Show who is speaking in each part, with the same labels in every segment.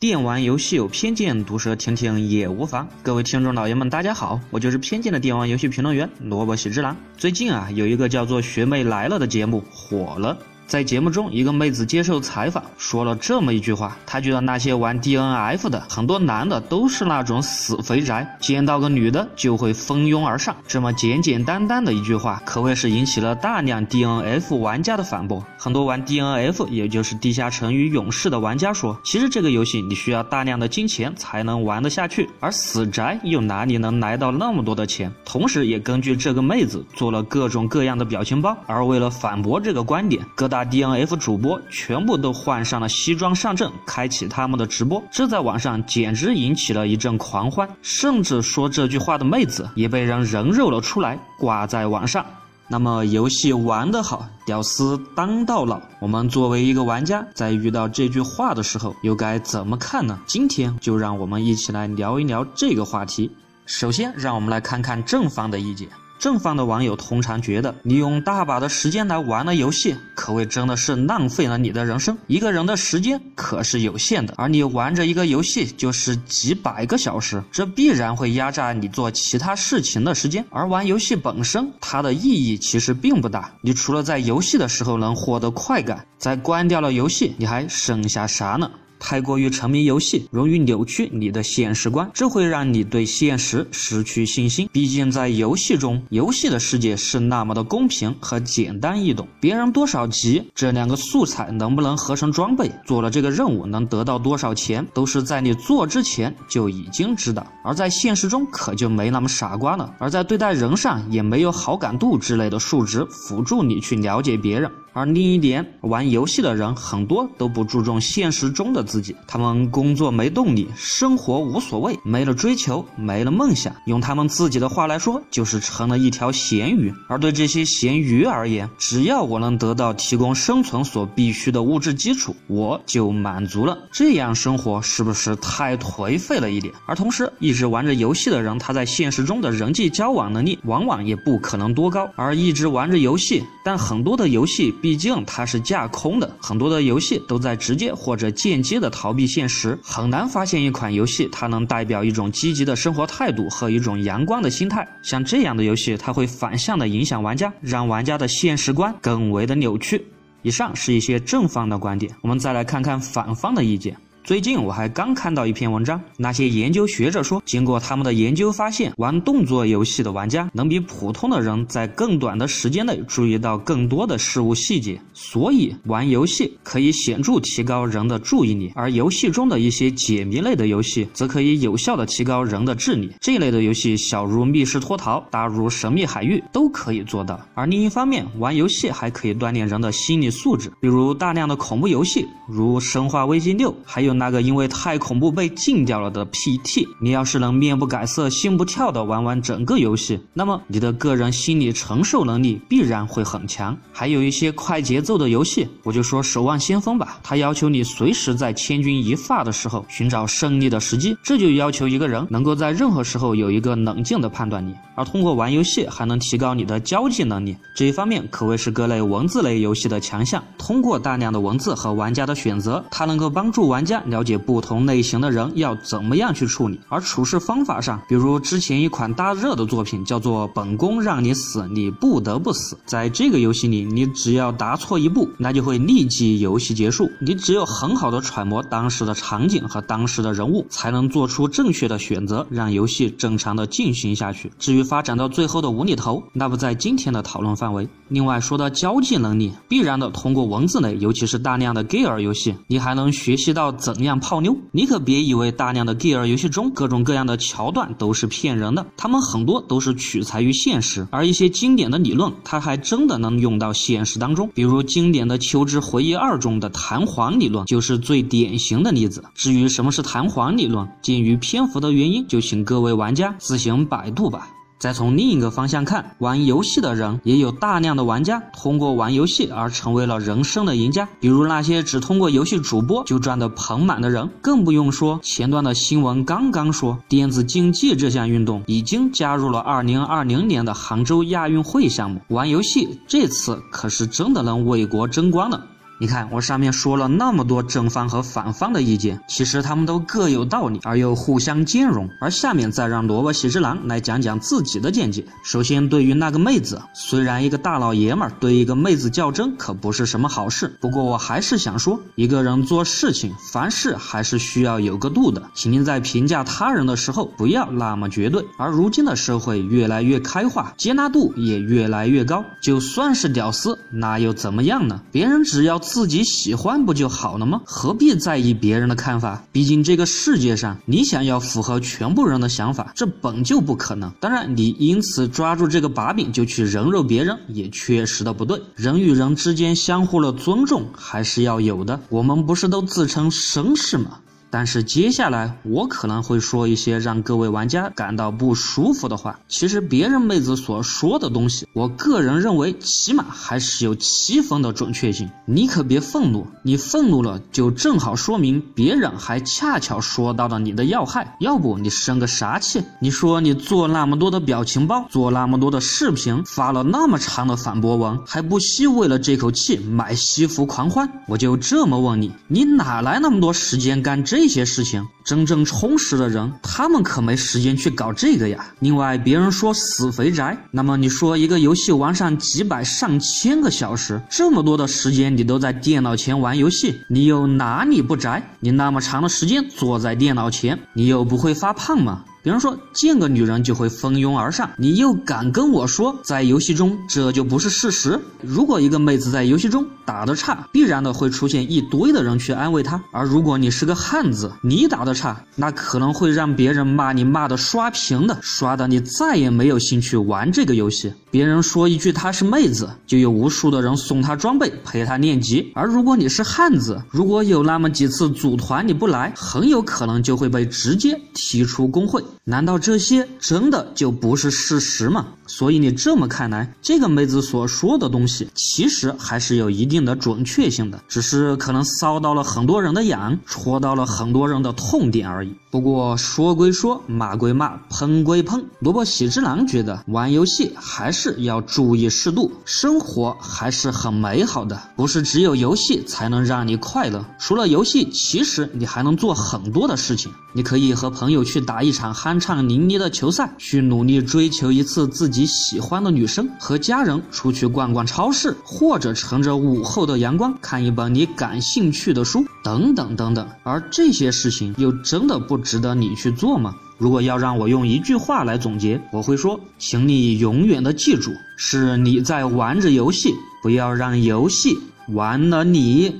Speaker 1: 电玩游戏有偏见，毒舌听听也无妨。各位听众老爷们，大家好，我就是偏见的电玩游戏评论员萝卜喜之郎。最近啊，有一个叫做《学妹来了》的节目火了。在节目中，一个妹子接受采访，说了这么一句话：她觉得那些玩 DNF 的很多男的都是那种死肥宅，见到个女的就会蜂拥而上。这么简简单单的一句话，可谓是引起了大量 DNF 玩家的反驳。很多玩 DNF，也就是地下城与勇士的玩家说，其实这个游戏你需要大量的金钱才能玩得下去，而死宅又哪里能来到那么多的钱？同时，也根据这个妹子做了各种各样的表情包。而为了反驳这个观点，各大 DNF 主播全部都换上了西装上阵，开启他们的直播，这在网上简直引起了一阵狂欢，甚至说这句话的妹子也被人人肉了出来，挂在网上。那么游戏玩得好，屌丝当到老。我们作为一个玩家，在遇到这句话的时候，又该怎么看呢？今天就让我们一起来聊一聊这个话题。首先，让我们来看看正方的意见。正方的网友通常觉得，你用大把的时间来玩了游戏，可谓真的是浪费了你的人生。一个人的时间可是有限的，而你玩着一个游戏就是几百个小时，这必然会压榨你做其他事情的时间。而玩游戏本身，它的意义其实并不大。你除了在游戏的时候能获得快感，在关掉了游戏，你还剩下啥呢？太过于沉迷游戏，容易扭曲你的现实观，这会让你对现实失去信心。毕竟在游戏中，游戏的世界是那么的公平和简单易懂。别人多少级，这两个素材能不能合成装备，做了这个任务能得到多少钱，都是在你做之前就已经知道。而在现实中，可就没那么傻瓜了。而在对待人上，也没有好感度之类的数值辅助你去了解别人。而另一点，玩游戏的人很多都不注重现实中的自己，他们工作没动力，生活无所谓，没了追求，没了梦想。用他们自己的话来说，就是成了一条咸鱼。而对这些咸鱼而言，只要我能得到提供生存所必需的物质基础，我就满足了。这样生活是不是太颓废了一点？而同时，一直玩着游戏的人，他在现实中的人际交往能力往往也不可能多高。而一直玩着游戏，但很多的游戏。毕竟它是架空的，很多的游戏都在直接或者间接的逃避现实，很难发现一款游戏它能代表一种积极的生活态度和一种阳光的心态。像这样的游戏，它会反向的影响玩家，让玩家的现实观更为的扭曲。以上是一些正方的观点，我们再来看看反方的意见。最近我还刚看到一篇文章，那些研究学者说，经过他们的研究发现，玩动作游戏的玩家能比普通的人在更短的时间内注意到更多的事物细节，所以玩游戏可以显著提高人的注意力，而游戏中的一些解谜类的游戏则可以有效的提高人的智力。这类的游戏小如密室脱逃，大如神秘海域，都可以做到。而另一方面，玩游戏还可以锻炼人的心理素质，比如大量的恐怖游戏，如《生化危机六》，还有。那个因为太恐怖被禁掉了的 PT，你要是能面不改色心不跳的玩完整个游戏，那么你的个人心理承受能力必然会很强。还有一些快节奏的游戏，我就说《守望先锋》吧，它要求你随时在千钧一发的时候寻找胜利的时机，这就要求一个人能够在任何时候有一个冷静的判断力。而通过玩游戏还能提高你的交际能力，这一方面可谓是各类文字类游戏的强项。通过大量的文字和玩家的选择，它能够帮助玩家。了解不同类型的人要怎么样去处理，而处事方法上，比如之前一款大热的作品叫做《本宫让你死，你不得不死》。在这个游戏里，你只要答错一步，那就会立即游戏结束。你只有很好的揣摩当时的场景和当时的人物，才能做出正确的选择，让游戏正常的进行下去。至于发展到最后的无厘头，那不在今天的讨论范围。另外，说到交际能力，必然的通过文字类，尤其是大量的 gear 游戏，你还能学习到怎。怎样泡妞？你可别以为大量的 gear 游戏中各种各样的桥段都是骗人的，他们很多都是取材于现实，而一些经典的理论，它还真的能用到现实当中。比如经典的《求知回忆二》中的弹簧理论，就是最典型的例子。至于什么是弹簧理论，鉴于篇幅的原因，就请各位玩家自行百度吧。再从另一个方向看，玩游戏的人也有大量的玩家通过玩游戏而成为了人生的赢家。比如那些只通过游戏主播就赚得盆满的人，更不用说前段的新闻刚刚说电子竞技这项运动已经加入了2020年的杭州亚运会项目。玩游戏这次可是真的能为国争光了。你看，我上面说了那么多正方和反方的意见，其实他们都各有道理，而又互相兼容。而下面再让萝卜喜之郎来讲讲自己的见解。首先，对于那个妹子，虽然一个大老爷们儿对一个妹子较真，可不是什么好事。不过我还是想说，一个人做事情，凡事还是需要有个度的，请您在评价他人的时候不要那么绝对。而如今的社会越来越开化，接纳度也越来越高，就算是屌丝，那又怎么样呢？别人只要自己喜欢不就好了吗？何必在意别人的看法？毕竟这个世界上，你想要符合全部人的想法，这本就不可能。当然，你因此抓住这个把柄就去人肉别人，也确实的不对。人与人之间相互的尊重还是要有的。我们不是都自称绅士吗？但是接下来我可能会说一些让各位玩家感到不舒服的话。其实别人妹子所说的东西，我个人认为起码还是有七分的准确性。你可别愤怒，你愤怒了就正好说明别人还恰巧说到了你的要害。要不你生个啥气？你说你做那么多的表情包，做那么多的视频，发了那么长的反驳文，还不惜为了这口气买西服狂欢？我就这么问你，你哪来那么多时间干这？这些事情，真正充实的人，他们可没时间去搞这个呀。另外，别人说死肥宅，那么你说一个游戏玩上几百上千个小时，这么多的时间你都在电脑前玩游戏，你又哪里不宅？你那么长的时间坐在电脑前，你又不会发胖吗？比如说见个女人就会蜂拥而上，你又敢跟我说在游戏中这就不是事实？如果一个妹子在游戏中打得差，必然的会出现一堆的人去安慰她；而如果你是个汉子，你打得差，那可能会让别人骂你骂的刷屏的，刷的你再也没有兴趣玩这个游戏。别人说一句她是妹子，就有无数的人送她装备陪她练级；而如果你是汉子，如果有那么几次组团你不来，很有可能就会被直接踢出公会。难道这些真的就不是事实吗？所以你这么看来，这个妹子所说的东西其实还是有一定的准确性的，只是可能骚到了很多人的痒，戳到了很多人的痛点而已。不过说归说，骂归骂，喷归喷，萝卜喜之郎觉得玩游戏还是要注意适度，生活还是很美好的，不是只有游戏才能让你快乐。除了游戏，其实你还能做很多的事情。你可以和朋友去打一场酣畅淋漓的球赛，去努力追求一次自己。喜欢的女生和家人出去逛逛超市，或者乘着午后的阳光看一本你感兴趣的书，等等等等。而这些事情又真的不值得你去做吗？如果要让我用一句话来总结，我会说，请你永远的记住，是你在玩着游戏，不要让游戏玩了你。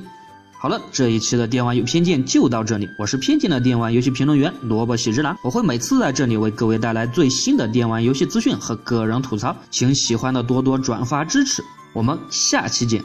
Speaker 1: 好了，这一期的电玩有偏见就到这里。我是偏见的电玩游戏评论员萝卜喜之郎，我会每次在这里为各位带来最新的电玩游戏资讯和个人吐槽，请喜欢的多多转发支持。我们下期见。